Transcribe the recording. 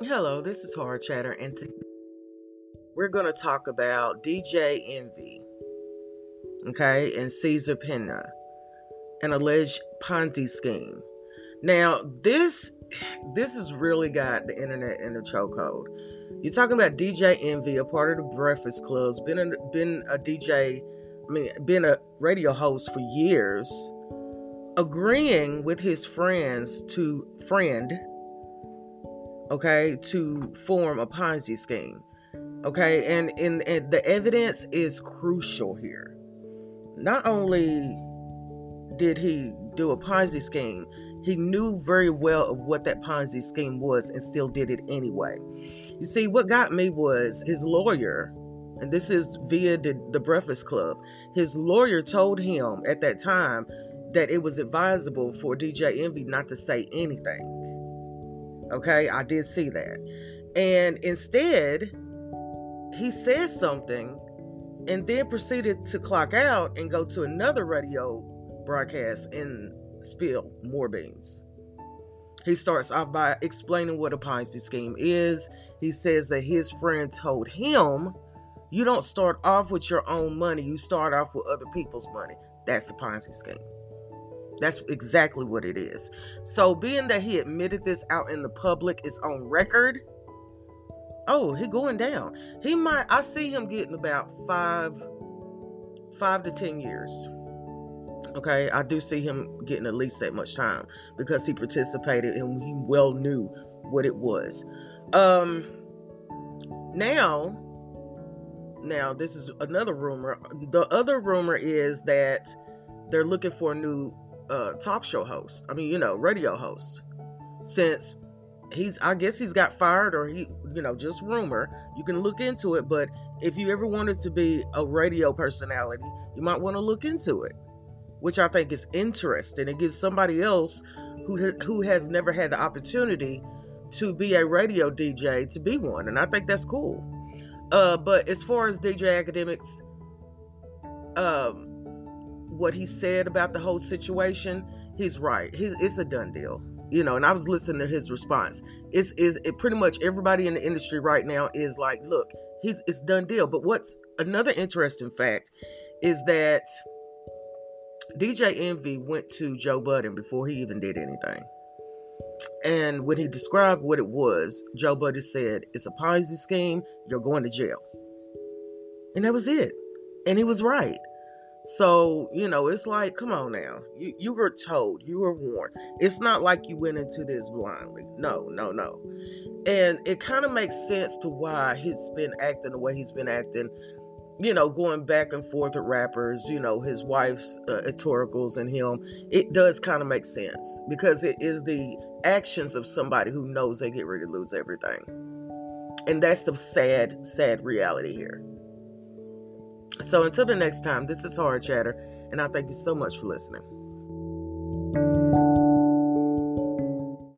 Hello, this is Hard Chatter, and today we're going to talk about DJ Envy, okay, and Cesar Pina, an alleged Ponzi scheme. Now, this this has really got the internet in a chokehold. You're talking about DJ Envy, a part of the Breakfast Clubs, been a, been a DJ, I mean, been a radio host for years, agreeing with his friends to friend okay, to form a Ponzi scheme. Okay, and, and, the evidence is crucial here. Not only did he do a Ponzi scheme, he knew very well of what that Ponzi scheme was and still did it anyway. You see, what got me was his lawyer, and this is via the, the Breakfast Club. His lawyer told him at that time that it was advisable for DJ Envy not to say anything Okay, I did see that. And instead, he says something and then proceeded to clock out and go to another radio broadcast and spill more beans. He starts off by explaining what a Ponzi scheme is. He says that his friend told him, You don't start off with your own money, you start off with other people's money. That's a Ponzi scheme. That's exactly what it is. So, being that he admitted this out in the public, is on record. Oh, he going down. He might. I see him getting about five, five to ten years. Okay, I do see him getting at least that much time because he participated and he well knew what it was. Um, now, now this is another rumor. The other rumor is that they're looking for a new uh, talk show host. I mean, you know, radio host. Since he's, I guess he's got fired or he, you know, just rumor. You can look into it, but if you ever wanted to be a radio personality, you might want to look into it, which I think is interesting. It gives somebody else who who has never had the opportunity to be a radio DJ to be one, and I think that's cool. Uh, but as far as DJ Akademiks, um, what he said about the whole situation, he's right. He's, it's a done deal. You know, and I was listening to his response. It's is it pretty much everybody in the industry right now is like, look, he's it's done deal. But what's another interesting fact is that DJ Envy went to Joe Budden before he even did anything. And when he described what it was, Joe Budden said, It's a Ponzi scheme, you're going to jail. And that was it. And he was right. So, you know, it's like, come on now. You you were told, you were warned. It's not like you went into this blindly. No, no, no. And it kind of makes sense to why he's been acting the way he's been acting. You know, going back and forth with rappers, you know, his wife's uh, rhetoricals and him. It does kind of make sense because it is the actions of somebody who knows they get ready to lose everything. And that's the sad, sad reality here. So until the next time, this is Hard Chatter, and I thank you so much for listening.